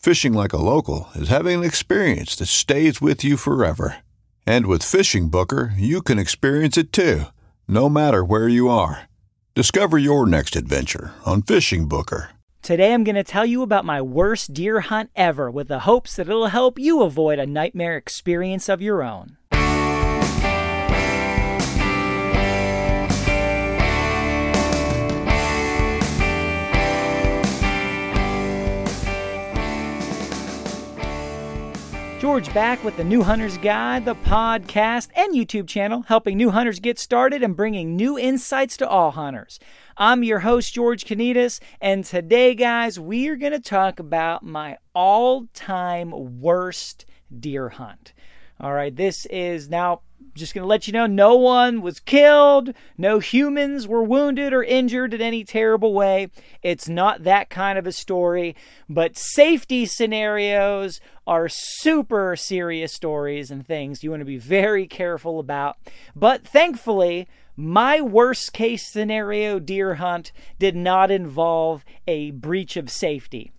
Fishing like a local is having an experience that stays with you forever. And with Fishing Booker, you can experience it too, no matter where you are. Discover your next adventure on Fishing Booker. Today I'm going to tell you about my worst deer hunt ever with the hopes that it'll help you avoid a nightmare experience of your own. George back with the New Hunter's Guide, the podcast and YouTube channel, helping new hunters get started and bringing new insights to all hunters. I'm your host, George Kanitas, and today, guys, we are going to talk about my all time worst deer hunt. All right, this is now just going to let you know no one was killed, no humans were wounded or injured in any terrible way. It's not that kind of a story, but safety scenarios are super serious stories and things you want to be very careful about. But thankfully, my worst case scenario deer hunt did not involve a breach of safety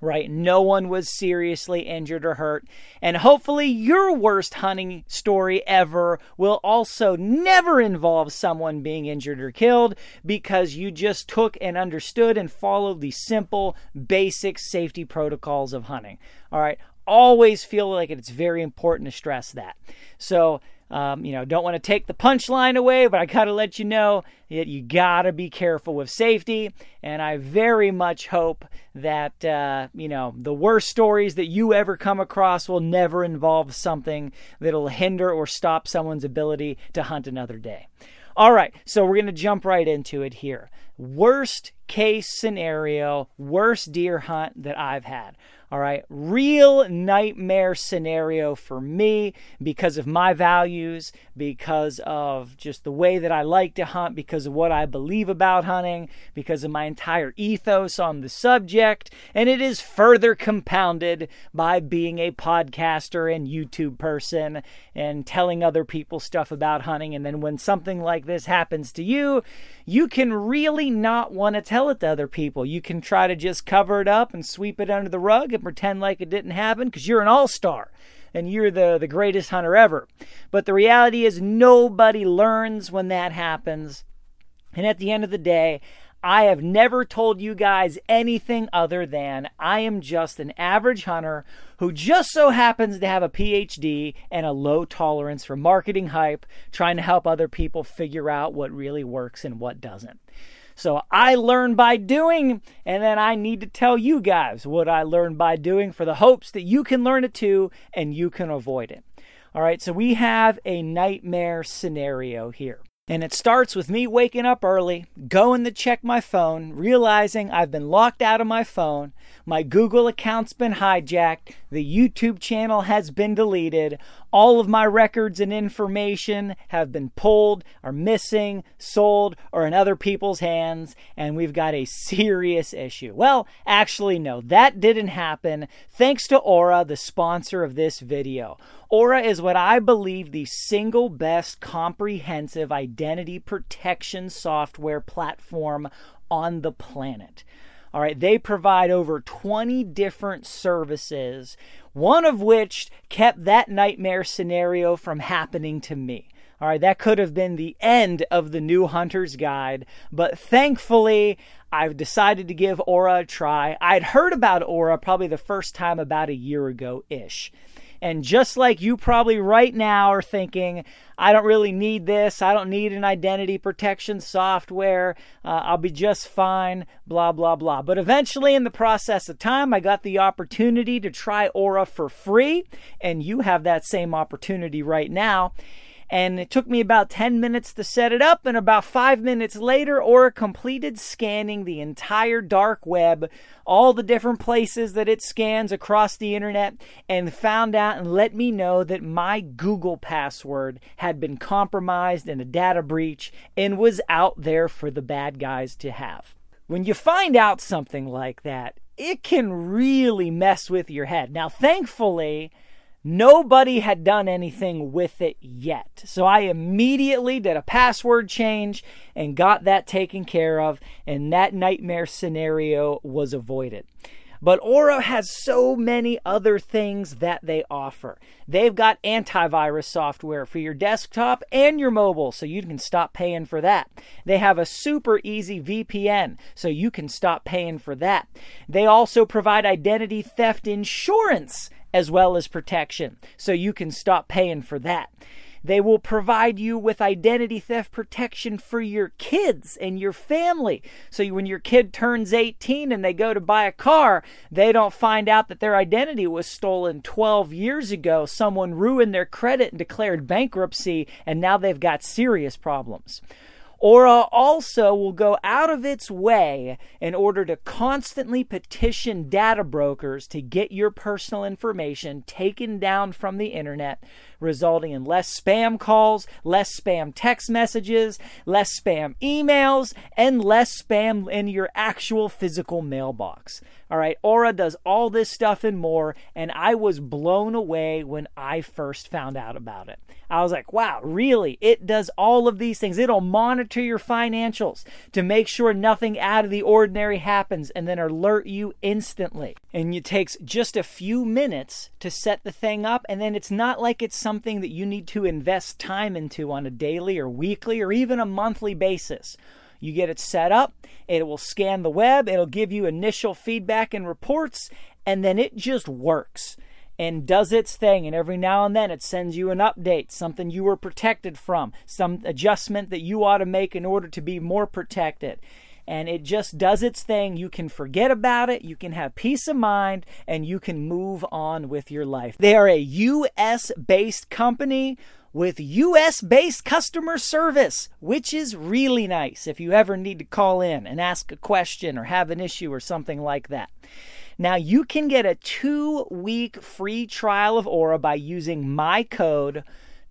right? No one was seriously injured or hurt. And hopefully, your worst hunting story ever will also never involve someone being injured or killed because you just took and understood and followed the simple, basic safety protocols of hunting. All right. Always feel like it's very important to stress that. So, um, you know, don't want to take the punchline away, but I got to let you know that you got to be careful with safety. And I very much hope that, uh, you know, the worst stories that you ever come across will never involve something that'll hinder or stop someone's ability to hunt another day. All right, so we're going to jump right into it here. Worst case scenario, worst deer hunt that I've had. All right, real nightmare scenario for me because of my values, because of just the way that I like to hunt, because of what I believe about hunting, because of my entire ethos on the subject. And it is further compounded by being a podcaster and YouTube person and telling other people stuff about hunting. And then when something like this happens to you, you can really not want to tell it to other people. You can try to just cover it up and sweep it under the rug and pretend like it didn't happen because you're an all star and you're the, the greatest hunter ever. But the reality is, nobody learns when that happens. And at the end of the day, I have never told you guys anything other than I am just an average hunter who just so happens to have a PhD and a low tolerance for marketing hype, trying to help other people figure out what really works and what doesn't. So I learn by doing, and then I need to tell you guys what I learned by doing for the hopes that you can learn it too and you can avoid it. All right, so we have a nightmare scenario here. And it starts with me waking up early, going to check my phone, realizing I've been locked out of my phone, my Google account's been hijacked, the YouTube channel has been deleted, all of my records and information have been pulled, are missing, sold, or in other people's hands, and we've got a serious issue. Well, actually, no, that didn't happen thanks to Aura, the sponsor of this video. Aura is what I believe the single best comprehensive identity protection software platform on the planet. All right, they provide over 20 different services, one of which kept that nightmare scenario from happening to me. All right, that could have been the end of the new hunter's guide, but thankfully, I've decided to give Aura a try. I'd heard about Aura probably the first time about a year ago ish. And just like you probably right now are thinking, I don't really need this, I don't need an identity protection software, uh, I'll be just fine, blah, blah, blah. But eventually, in the process of time, I got the opportunity to try Aura for free, and you have that same opportunity right now and it took me about 10 minutes to set it up and about 5 minutes later Aura completed scanning the entire dark web all the different places that it scans across the internet and found out and let me know that my Google password had been compromised in a data breach and was out there for the bad guys to have. When you find out something like that, it can really mess with your head. Now, thankfully, Nobody had done anything with it yet. So I immediately did a password change and got that taken care of, and that nightmare scenario was avoided. But Aura has so many other things that they offer. They've got antivirus software for your desktop and your mobile, so you can stop paying for that. They have a super easy VPN, so you can stop paying for that. They also provide identity theft insurance as well as protection. So you can stop paying for that. They will provide you with identity theft protection for your kids and your family. So when your kid turns 18 and they go to buy a car, they don't find out that their identity was stolen 12 years ago. Someone ruined their credit and declared bankruptcy, and now they've got serious problems. Aura also will go out of its way in order to constantly petition data brokers to get your personal information taken down from the internet, resulting in less spam calls, less spam text messages, less spam emails, and less spam in your actual physical mailbox. All right, Aura does all this stuff and more, and I was blown away when I first found out about it. I was like, wow, really? It does all of these things. It'll monitor your financials to make sure nothing out of the ordinary happens and then alert you instantly. And it takes just a few minutes to set the thing up, and then it's not like it's something that you need to invest time into on a daily or weekly or even a monthly basis. You get it set up, it will scan the web, it'll give you initial feedback and reports, and then it just works and does its thing. And every now and then it sends you an update, something you were protected from, some adjustment that you ought to make in order to be more protected. And it just does its thing. You can forget about it, you can have peace of mind, and you can move on with your life. They are a US based company with US based customer service, which is really nice if you ever need to call in and ask a question or have an issue or something like that. Now, you can get a two week free trial of Aura by using my code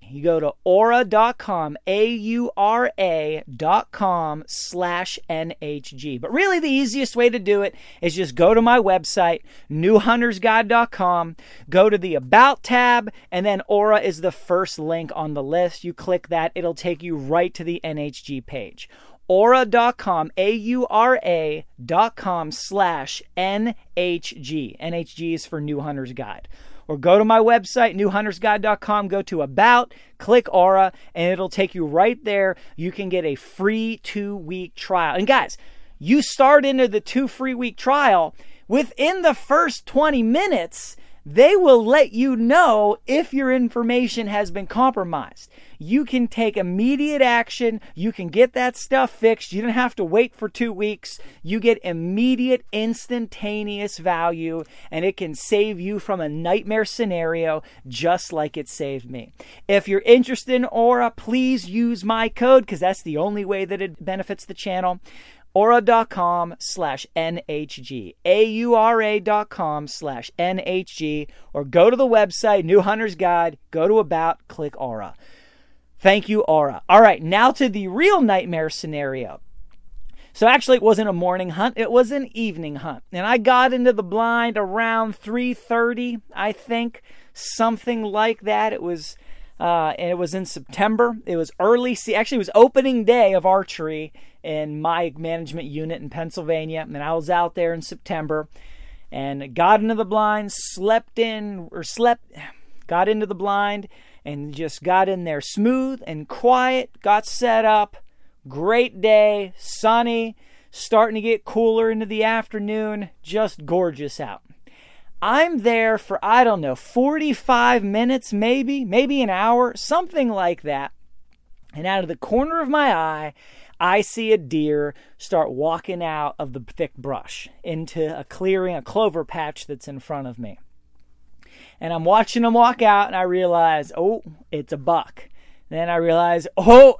you go to aura.com, A U R A.com slash NHG. But really, the easiest way to do it is just go to my website, newhuntersguide.com, go to the About tab, and then Aura is the first link on the list. You click that, it'll take you right to the NHG page aura.com, A U R A.com slash NHG. NHG is for New Hunter's Guide or go to my website, newhuntersguide.com, go to About, click Aura, and it'll take you right there. You can get a free two week trial. And guys, you start into the two free week trial within the first 20 minutes they will let you know if your information has been compromised. You can take immediate action. You can get that stuff fixed. You don't have to wait for two weeks. You get immediate, instantaneous value, and it can save you from a nightmare scenario just like it saved me. If you're interested in Aura, please use my code because that's the only way that it benefits the channel. aura.com slash NHG. A-U-R-A dot com slash NHG. Or go to the website, New Hunter's Guide, go to About, click Aura. Thank you, Aura. All right, now to the real nightmare scenario. So actually, it wasn't a morning hunt; it was an evening hunt, and I got into the blind around 3:30, I think, something like that. It was, uh, and it was in September. It was early. See, actually, it was opening day of archery in my management unit in Pennsylvania, and I was out there in September, and got into the blind, slept in or slept, got into the blind, and just got in there smooth and quiet. Got set up Great day, sunny, starting to get cooler into the afternoon, just gorgeous out. I'm there for, I don't know, 45 minutes, maybe, maybe an hour, something like that. And out of the corner of my eye, I see a deer start walking out of the thick brush into a clearing, a clover patch that's in front of me. And I'm watching him walk out, and I realize, oh, it's a buck. Then I realize, oh,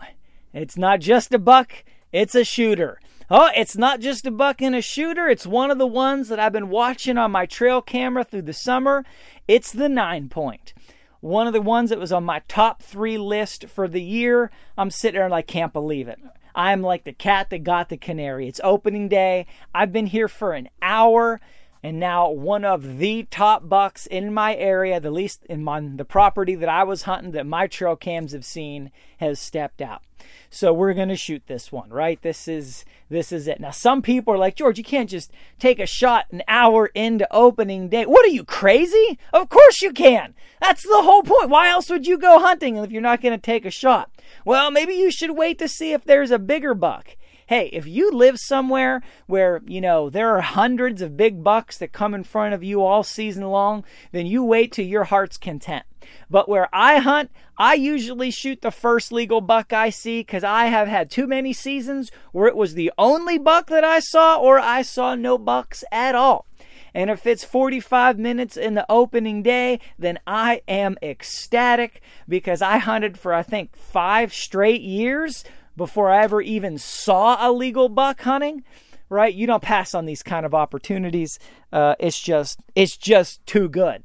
it's not just a buck, it's a shooter. Oh, it's not just a buck and a shooter. It's one of the ones that I've been watching on my trail camera through the summer. It's the nine point. One of the ones that was on my top three list for the year. I'm sitting there and I can't believe it. I'm like the cat that got the canary. It's opening day. I've been here for an hour and now one of the top bucks in my area, the least in my, the property that I was hunting that my trail cams have seen, has stepped out. So we're gonna shoot this one, right? This is this is it. Now some people are like, George, you can't just take a shot an hour into opening day. What are you crazy? Of course you can. That's the whole point. Why else would you go hunting if you're not gonna take a shot? Well, maybe you should wait to see if there's a bigger buck. Hey, if you live somewhere where, you know, there are hundreds of big bucks that come in front of you all season long, then you wait till your heart's content. But where I hunt, I usually shoot the first legal buck I see because I have had too many seasons where it was the only buck that I saw or I saw no bucks at all. And if it's 45 minutes in the opening day, then I am ecstatic because I hunted for, I think, five straight years before I ever even saw a legal buck hunting, right? You don't pass on these kind of opportunities. Uh, it's just it's just too good.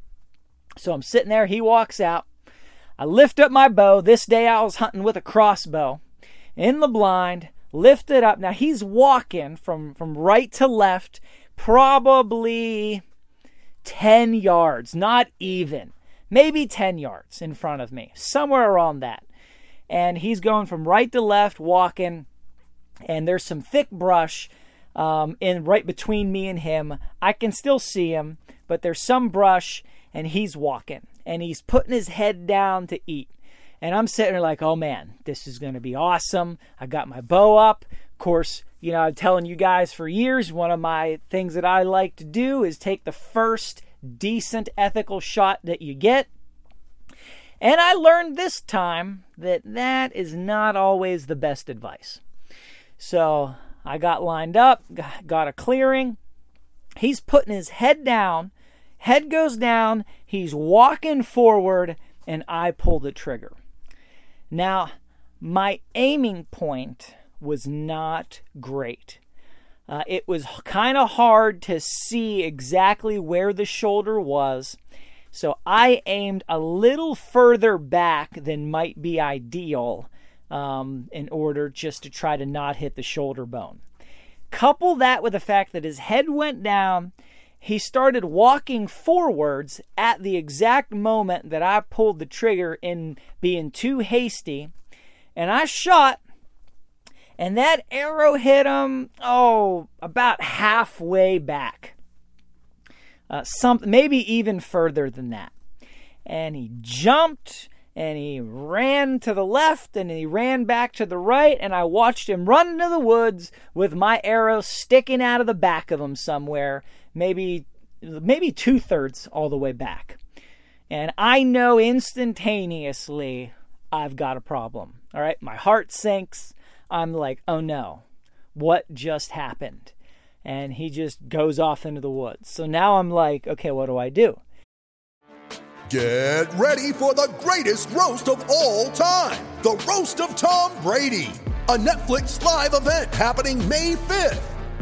So I'm sitting there. He walks out. I lift up my bow. This day I was hunting with a crossbow in the blind. Lift it up. Now he's walking from from right to left, probably 10 yards, not even, maybe 10 yards in front of me, somewhere around that and he's going from right to left walking and there's some thick brush um, in right between me and him. I can still see him but there's some brush and he's walking and he's putting his head down to eat. And i'm sitting there like oh man this is going to be awesome. I got my bow up. Of course you know i'm telling you guys for years one of my things that i like to do is take the first decent ethical shot that you get and I learned this time that that is not always the best advice. So I got lined up, got a clearing. He's putting his head down, head goes down, he's walking forward, and I pull the trigger. Now, my aiming point was not great. Uh, it was kind of hard to see exactly where the shoulder was so I aimed a little further back than might be ideal um, in order just to try to not hit the shoulder bone. Couple that with the fact that his head went down, he started walking forwards at the exact moment that I pulled the trigger in being too hasty, and I shot. And that arrow hit him, oh, about halfway back uh, some maybe even further than that. And he jumped and he ran to the left and he ran back to the right and I watched him run into the woods with my arrow sticking out of the back of him somewhere, maybe maybe two thirds all the way back. And I know instantaneously I've got a problem. All right, my heart sinks. I'm like, oh no, what just happened? And he just goes off into the woods. So now I'm like, okay, what do I do? Get ready for the greatest roast of all time the roast of Tom Brady. a Netflix live event happening May 5th.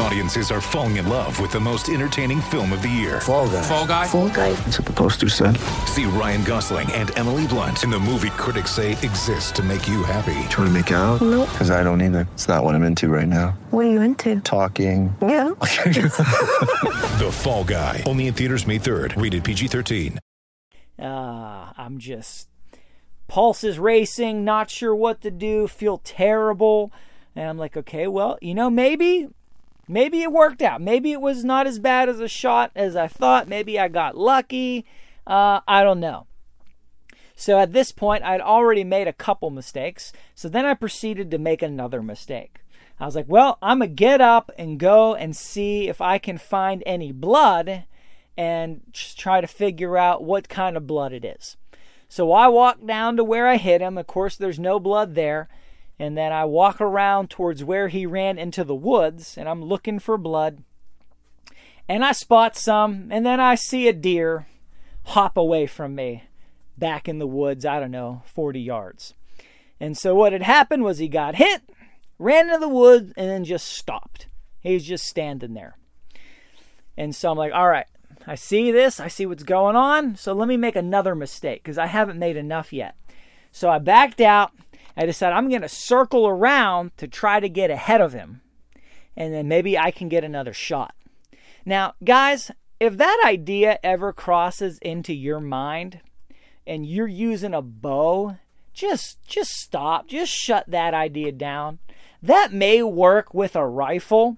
Audiences are falling in love with the most entertaining film of the year. Fall guy. Fall Guy. Fall guy. That's what the poster said. See Ryan Gosling and Emily Blunt in the movie critics say exists to make you happy. Trying to make it out? Nope. Because I don't either. It's not what I'm into right now. What are you into? Talking. Yeah. The Fall Guy. Only in theaters May 3rd. Rated PG-13. Uh, I'm just pulse is racing, not sure what to do, feel terrible. And I'm like, okay, well, you know, maybe maybe it worked out. Maybe it was not as bad as a shot as I thought. Maybe I got lucky. Uh, I don't know. So at this point, I'd already made a couple mistakes. So then I proceeded to make another mistake. I was like, well, I'm going to get up and go and see if I can find any blood and try to figure out what kind of blood it is. So I walk down to where I hit him. Of course, there's no blood there. And then I walk around towards where he ran into the woods and I'm looking for blood. And I spot some, and then I see a deer hop away from me back in the woods, I don't know, 40 yards. And so what had happened was he got hit, ran into the woods, and then just stopped. He was just standing there. And so I'm like, all right, I see this, I see what's going on, so let me make another mistake because I haven't made enough yet. So I backed out. I decided I'm going to circle around to try to get ahead of him, and then maybe I can get another shot. Now, guys, if that idea ever crosses into your mind and you're using a bow, just just stop. Just shut that idea down. That may work with a rifle,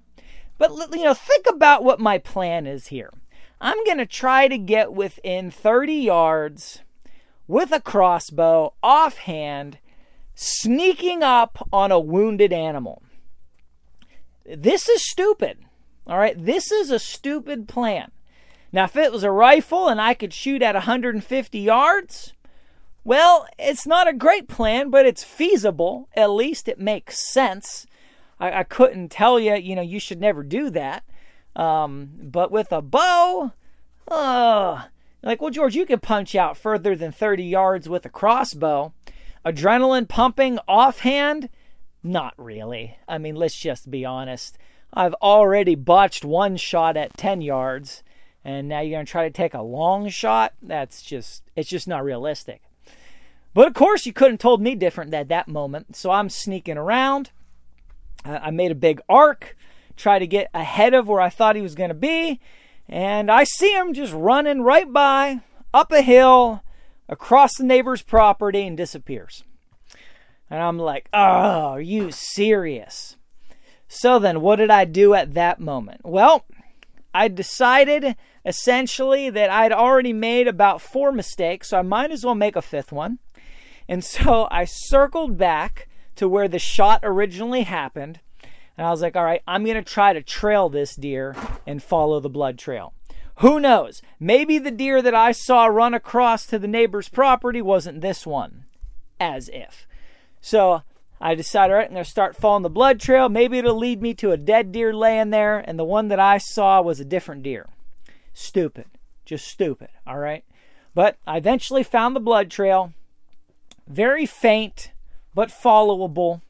but you know, think about what my plan is here. I'm going to try to get within 30 yards with a crossbow offhand, sneaking up on a wounded animal. This is stupid. All right, this is a stupid plan. Now, if it was a rifle and I could shoot at 150 yards, well, it's not a great plan, but it's feasible. At least it makes sense. I, I couldn't tell you, you know, you should never do that. Um, but with a bow, uh, like, well, George, you can punch out further than 30 yards with a crossbow. Adrenaline pumping offhand? Not really. I mean, let's just be honest. I've already botched one shot at 10 yards, and now you're going to try to take a long shot? That's just, it's just not realistic. But of course, you couldn't have told me different at that moment. So I'm sneaking around. I made a big arc, try to get ahead of where I thought he was going to be, and I see him just running right by, up a hill, across the neighbor's property, and disappears. And I'm like, oh, are you serious? So then, what did I do at that moment? Well, I decided essentially that I'd already made about four mistakes, so I might as well make a fifth one. And so I circled back to where the shot originally happened, and I was like, all right, I'm going to try to trail this deer and follow the blood trail. Who knows? Maybe the deer that I saw run across to the neighbor's property wasn't this one. As if. So I decided, all right, I'm going to start following the blood trail. Maybe it'll lead me to a dead deer laying there, and the one that I saw was a different deer. Stupid. Just stupid, all right? But I eventually found the blood trail. Very faint, but followable.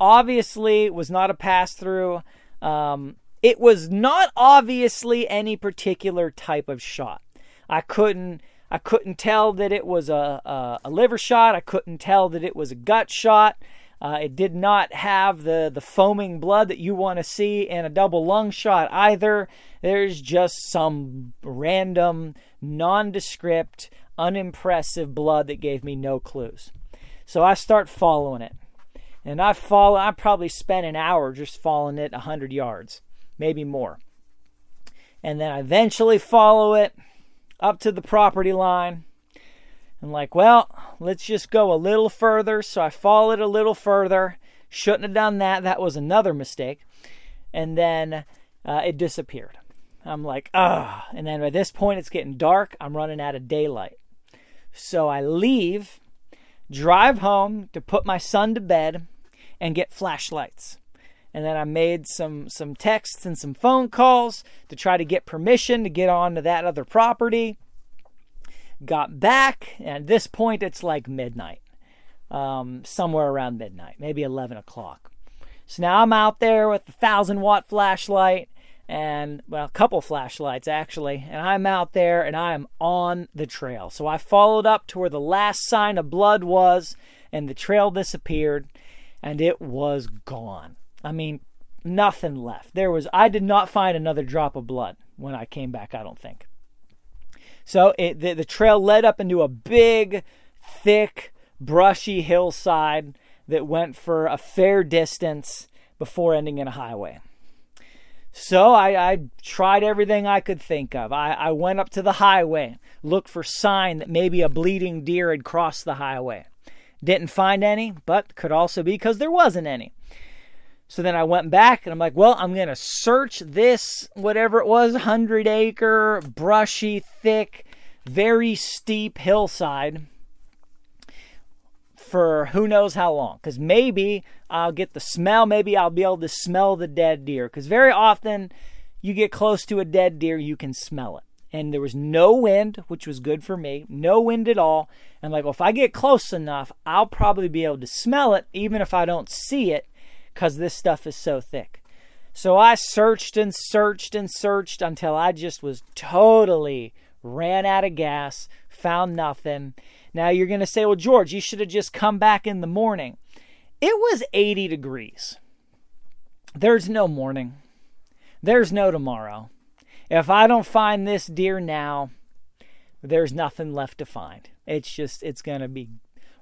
Obviously, was not a pass through. Um, it was not obviously any particular type of shot. I couldn't. I couldn't tell that it was a, a, a liver shot. I couldn't tell that it was a gut shot. Uh, it did not have the, the foaming blood that you want to see in a double lung shot either. There's just some random, nondescript, unimpressive blood that gave me no clues. So I start following it. And I follow, I probably spent an hour just following it 100 yards, maybe more. And then I eventually follow it up to the property line. And like, well, let's just go a little further. So I followed a little further. Shouldn't have done that. That was another mistake. And then uh, it disappeared. I'm like, ah. And then by this point, it's getting dark. I'm running out of daylight. So I leave, drive home to put my son to bed, and get flashlights. And then I made some some texts and some phone calls to try to get permission to get onto that other property. Got back, and at this point, it's like midnight, um, somewhere around midnight, maybe 11 o'clock. So now I'm out there with a thousand watt flashlight and well, a couple flashlights actually, and I'm out there and I am on the trail. So I followed up to where the last sign of blood was, and the trail disappeared, and it was gone. I mean, nothing left. There was I did not find another drop of blood when I came back. I don't think. So it, the the trail led up into a big, thick, brushy hillside that went for a fair distance before ending in a highway. So I, I, tried everything I could think of. I, I went up to the highway, looked for sign that maybe a bleeding deer had crossed the highway. Didn't find any, but could also be because there wasn't any. So then I went back and I'm like, well, I'm going to search this, whatever it was, 100 acre, brushy, thick, very steep hillside for who knows how long. Because maybe I'll get the smell, maybe I'll be able to smell the dead deer. Because very often you get close to a dead deer, you can smell it. And there was no wind, which was good for me, no wind at all. And like, well, if I get close enough, I'll probably be able to smell it, even if I don't see it, because this stuff is so thick. So I searched and searched and searched until I just was totally ran out of gas, found nothing. Now you're going to say, well, George, you should have just come back in the morning. It was 80 degrees. There's no morning. There's no tomorrow. If I don't find this deer now, there's nothing left to find. It's just, it's going to be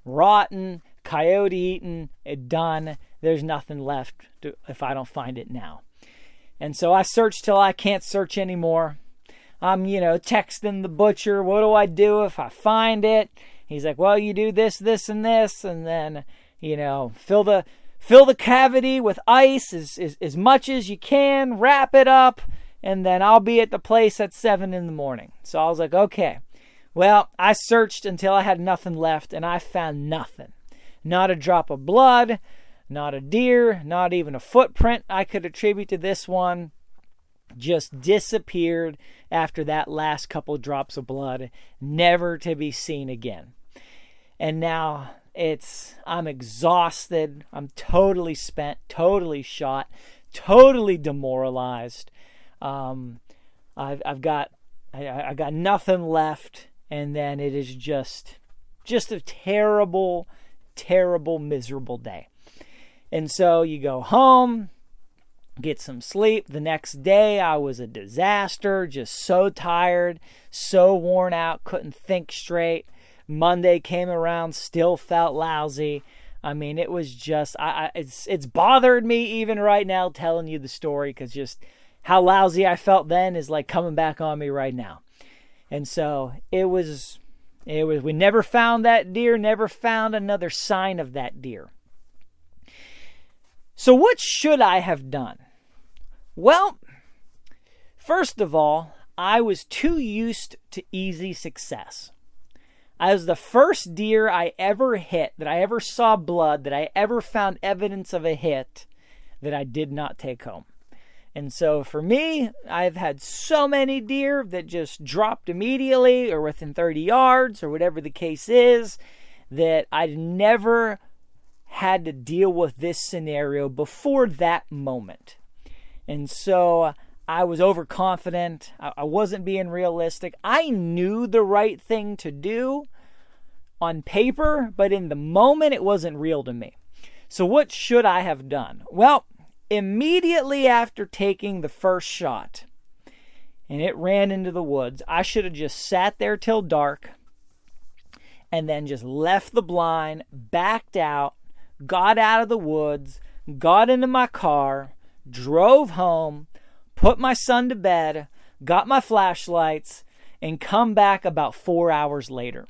rotten, coyote eaten, it done. There's nothing left to, if I don't find it now. And so I search till I can't search anymore. I'm, you know, texting the butcher, what do I do if I find it? He's like, well, you do this, this, and this, and then you know, fill the fill the cavity with ice as, as, as much as you can, wrap it up, and then I'll be at the place at seven in the morning. So I was like, okay. Well, I searched until I had nothing left, and I found nothing. Not a drop of blood, not a deer, not even a footprint I could attribute to this one. Just disappeared after that last couple drops of blood, never to be seen again. And now it's I'm exhausted. I'm totally spent, totally shot, totally demoralized. Um, I've I've got I, I got nothing left, and then it is just just a terrible, terrible, miserable day. And so you go home, get some sleep. The next day, I was a disaster, just so tired, so worn out, couldn't think straight. Monday came around, still felt lousy. I mean, it was just I, I it's it's bothered me even right now telling you the story because just how lousy I felt then is like coming back on me right now. And so it was it was we never found that deer, never found another sign of that deer. So what should I have done? Well, first of all, I was too used to easy success. I was the first deer I ever hit, that I ever saw blood, that I ever found evidence of a hit that I did not take home. And so for me, I've had so many deer that just dropped immediately or within 30 yards or whatever the case is that I'd never had to deal with this scenario before that moment. And so I was overconfident. I wasn't being realistic. I knew the right thing to do on paper, but in the moment it wasn't real to me. So, what should I have done? Well, immediately after taking the first shot and it ran into the woods, I should have just sat there till dark and then just left the blind, backed out, got out of the woods, got into my car, drove home, put my son to bed, got my flashlights, and come back about four hours later.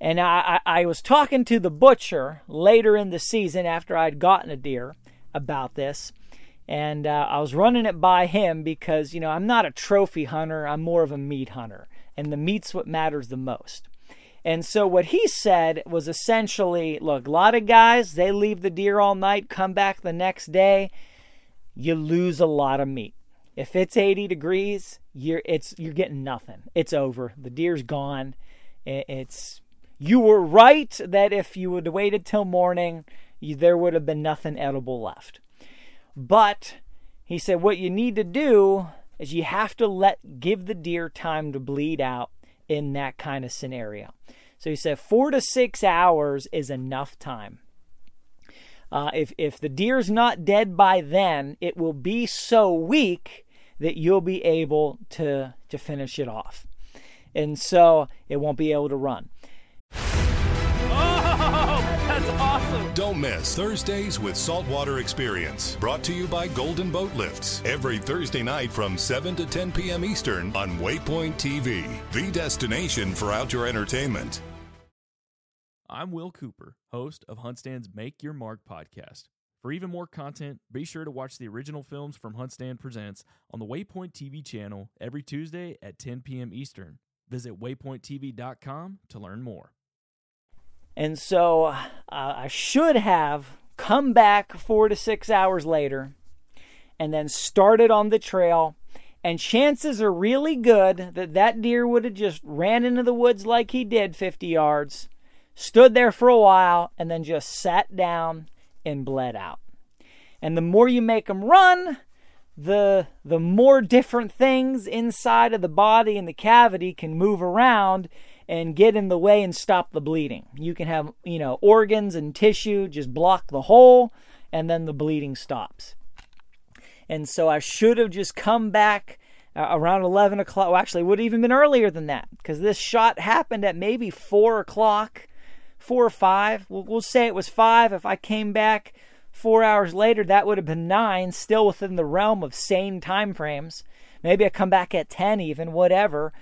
And I, I, I was talking to the butcher later in the season after I'd gotten a deer about this. And uh, I was running it by him because, you know, I'm not a trophy hunter, I'm more of a meat hunter. And the meat's what matters the most. And so what he said was essentially look, a lot of guys, they leave the deer all night, come back the next day, you lose a lot of meat. If it's 80 degrees, you're it's you're getting nothing. It's over. The deer's gone. It's you were right that if you would have waited till morning, there would have been nothing edible left. But he said what you need to do is you have to let give the deer time to bleed out in that kind of scenario. So he said four to six hours is enough time. Uh, if if the deer's not dead by then, it will be so weak that you'll be able to to finish it off, and so it won't be able to run. That's awesome. Don't miss Thursdays with Saltwater Experience. Brought to you by Golden Boat Lifts. Every Thursday night from 7 to 10 p.m. Eastern on Waypoint TV, the destination for outdoor entertainment. I'm Will Cooper, host of HuntStand's Make Your Mark podcast. For even more content, be sure to watch the original films from HuntStand Presents on the Waypoint TV channel every Tuesday at 10 p.m. Eastern. Visit waypointtv.com to learn more. And so uh, I should have come back four to six hours later and then started on the trail. And chances are really good that that deer would have just ran into the woods like he did 50 yards, stood there for a while, and then just sat down and bled out. And the more you make them run, the the more different things inside of the body and the cavity can move around and get in the way and stop the bleeding. You can have, you know, organs and tissue just block the hole and then the bleeding stops. And so I should have just come back uh, around 11 o'clock. Well, actually, would have even been earlier than that because this shot happened at maybe 4 o'clock, 4 or 5. We'll, we'll say it was 5. If I came back four hours later, that would have been 9, still within the realm of sane time frames. Maybe I come back at 10 even, whatever.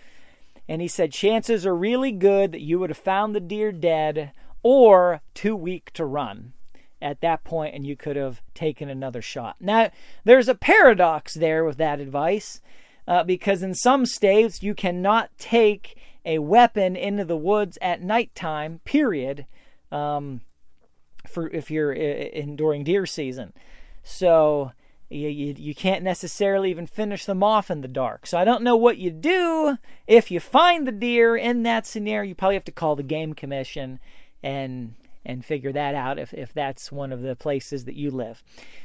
And he said chances are really good that you would have found the deer dead or too weak to run at that point and you could have taken another shot. Now, there's a paradox there with that advice uh, because in some states you cannot take a weapon into the woods at nighttime, period, um, for if you're in during deer season. So you, you, you can't necessarily even finish them off in the dark. So I don't know what you do if you find the deer in that scenario. You probably have to call the game commission and and figure that out if, if that's one of the places that you live.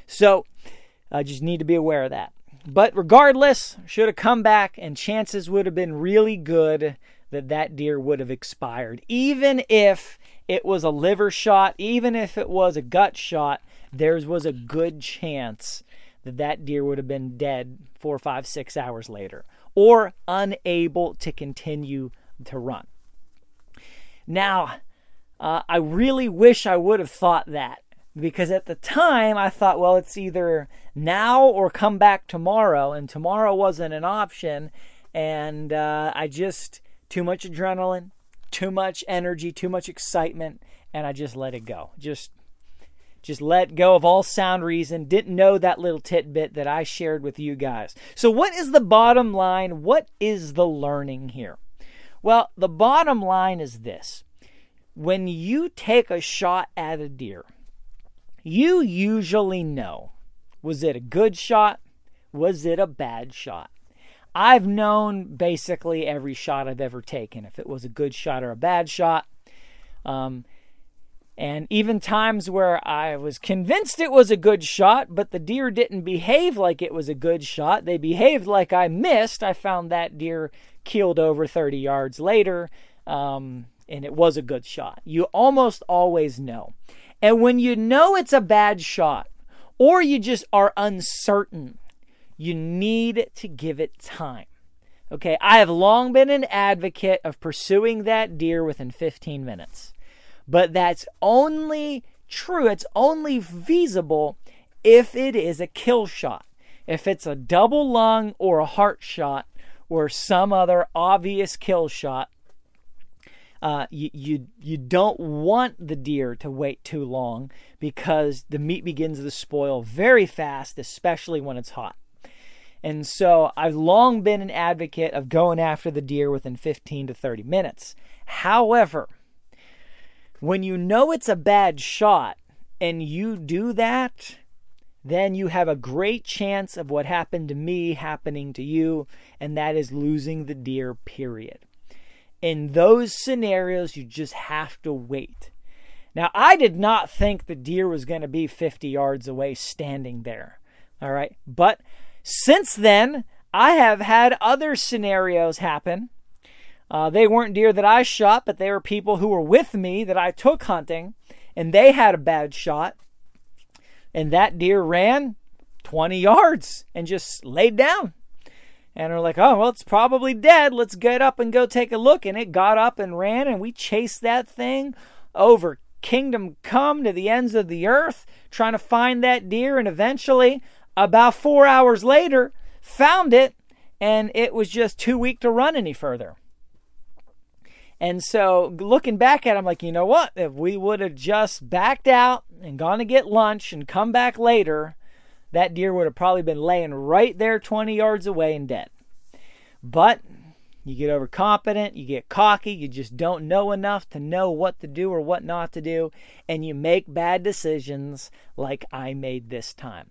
So I just need to be aware of that. But regardless, should have come back, and chances would have been really good that that deer would have expired. Even if it was a liver shot, even if it was a gut shot, there was a good chance that that deer would have been dead four, five, six hours later or unable to continue to run. Now, uh, I really wish I would have thought that because at the time I thought, well, it's either now or come back tomorrow, and tomorrow wasn't an option. And uh, I just, too much adrenaline, too much energy, too much excitement, and I just let it go. Just just let go of all sound reason. Didn't know that little tidbit that I shared with you guys. So, what is the bottom line? What is the learning here? Well, the bottom line is this when you take a shot at a deer, you usually know was it a good shot? Was it a bad shot? I've known basically every shot I've ever taken, if it was a good shot or a bad shot. Um, and even times where I was convinced it was a good shot, but the deer didn't behave like it was a good shot. They behaved like I missed. I found that deer keeled over 30 yards later, um, and it was a good shot. You almost always know. And when you know it's a bad shot, or you just are uncertain, you need to give it time. Okay, I have long been an advocate of pursuing that deer within 15 minutes. But that's only true, it's only feasible if it is a kill shot. If it's a double lung or a heart shot or some other obvious kill shot, uh, you, you you don't want the deer to wait too long because the meat begins to spoil very fast, especially when it's hot. And so I've long been an advocate of going after the deer within 15 to 30 minutes. However, when you know it's a bad shot and you do that, then you have a great chance of what happened to me happening to you, and that is losing the deer, period. In those scenarios, you just have to wait. Now, I did not think the deer was going to be 50 yards away standing there. All right. But since then, I have had other scenarios happen. Uh, they weren't deer that I shot, but they were people who were with me that I took hunting, and they had a bad shot. And that deer ran 20 yards and just laid down. And are like, oh, well, it's probably dead. Let's get up and go take a look. And it got up and ran, and we chased that thing over kingdom come to the ends of the earth, trying to find that deer. And eventually, about four hours later, found it, and it was just too weak to run any further. And so, looking back at it, I'm like, you know what? If we would have just backed out and gone to get lunch and come back later, that deer would have probably been laying right there 20 yards away and dead. But you get overconfident, you get cocky, you just don't know enough to know what to do or what not to do, and you make bad decisions like I made this time.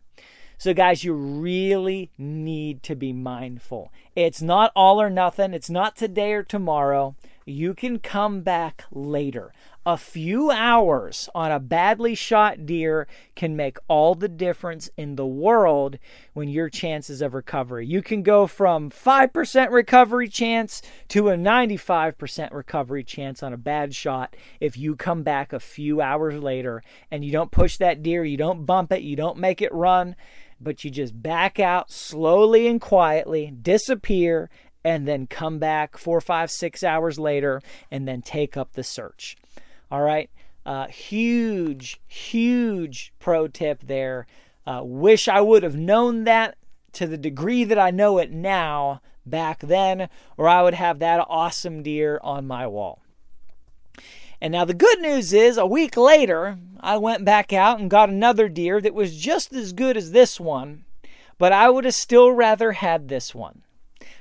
So, guys, you really need to be mindful. It's not all or nothing, it's not today or tomorrow. You can come back later. A few hours on a badly shot deer can make all the difference in the world when your chances of recovery. You can go from 5% recovery chance to a 95% recovery chance on a bad shot if you come back a few hours later and you don't push that deer, you don't bump it, you don't make it run but you just back out slowly and quietly, disappear, and then come back four, five, six hours later and then take up the search. All right. Uh, huge, huge pro tip there. Uh, wish I would have known that to the degree that I know it now back then, or I would have that awesome deer on my wall. And now the good news is, a week later, I went back out and got another deer that was just as good as this one, but I would have still rather had this one.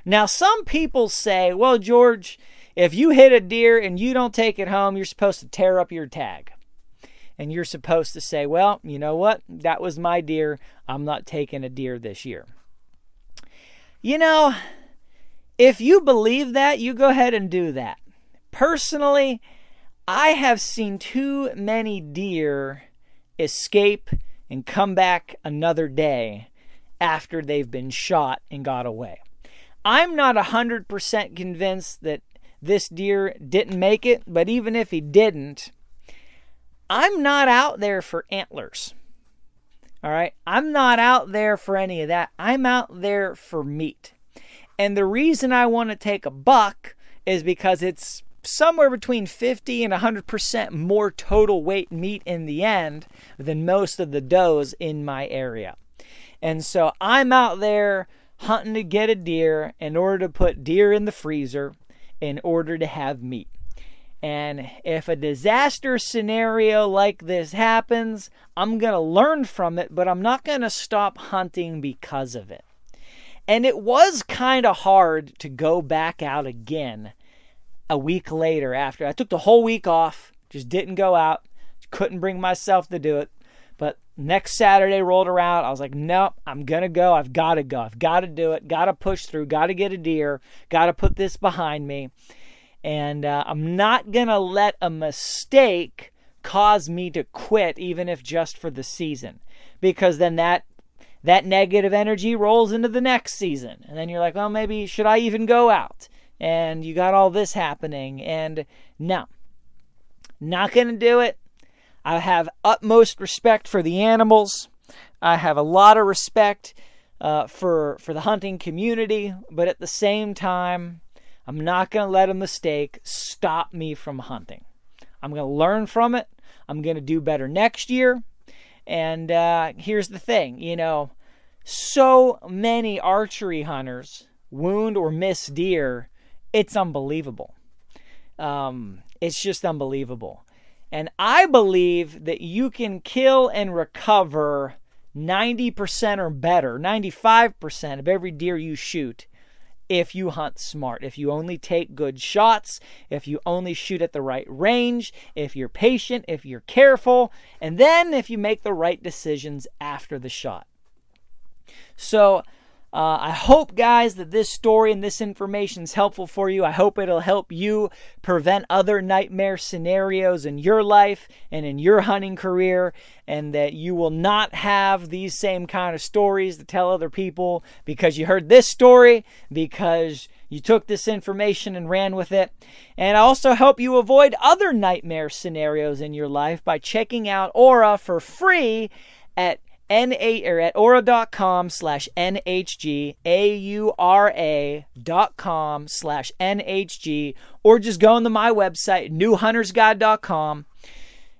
Now, some people say, well, George, if you hit a deer and you don't take it home, you're supposed to tear up your tag. And you're supposed to say, well, you know what? That was my deer. I'm not taking a deer this year. You know, if you believe that, you go ahead and do that. Personally, I have seen too many deer escape and come back another day after they've been shot and got away. I'm not 100% convinced that this deer didn't make it, but even if he didn't, I'm not out there for antlers. All right? I'm not out there for any of that. I'm out there for meat. And the reason I want to take a buck is because it's somewhere between 50 and 100% more total weight meat in the end than most of the does in my area. And so I'm out there hunting to get a deer in order to put deer in the freezer in order to have meat. And if a disaster scenario like this happens, I'm going to learn from it, but I'm not going to stop hunting because of it. And it was kind of hard to go back out again a week later after I took the whole week off, just didn't go out, couldn't bring myself to do it. Next Saturday rolled around, I was like, nope, I'm gonna go. I've got to go. I've got to do it. Got to push through. Got to get a deer. Got to put this behind me. And uh, I'm not gonna let a mistake cause me to quit, even if just for the season, because then that that negative energy rolls into the next season, and then you're like, well, maybe should I even go out? and you got all this happening. And no, not going to do it. I have utmost respect for the animals. I have a lot of respect uh, for for the hunting community, but at the same time, I'm not going to let a mistake stop me from hunting. I'm going to learn from it. I'm going to do better next year. And uh, here's the thing, you know, so many archery hunters wound or miss deer it's unbelievable. Um, it's just unbelievable. And I believe that you can kill and recover 90% or better, 95% of every deer you shoot if you hunt smart, if you only take good shots, if you only shoot at the right range, if you're patient, if you're careful, and then if you make the right decisions after the shot. So, uh, I hope, guys, that this story and this information is helpful for you. I hope it'll help you prevent other nightmare scenarios in your life and in your hunting career, and that you will not have these same kind of stories to tell other people because you heard this story, because you took this information and ran with it. And I also help you avoid other nightmare scenarios in your life by checking out Aura for free at N8 or at aura.com slash NHG, A-U-R-A dot com slash NHG, or just go into my website, newhuntersguide.com,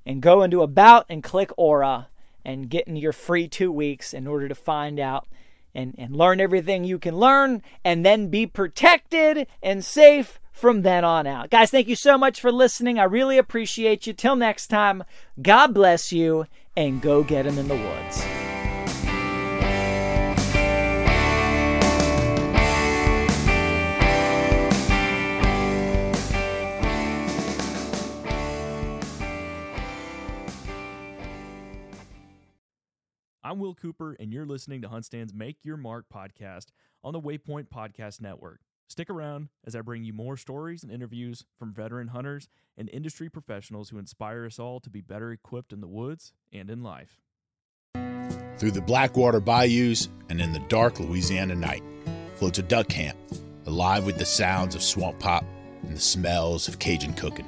and go into About and click Aura and get in your free two weeks in order to find out and, and learn everything you can learn and then be protected and safe from then on out. Guys, thank you so much for listening. I really appreciate you. Till next time, God bless you and go get them in the woods. I'm Will Cooper, and you're listening to HuntStand's Make Your Mark podcast on the Waypoint Podcast Network. Stick around as I bring you more stories and interviews from veteran hunters and industry professionals who inspire us all to be better equipped in the woods and in life. Through the Blackwater bayous and in the dark Louisiana night floats a duck camp, alive with the sounds of swamp pop and the smells of Cajun cooking.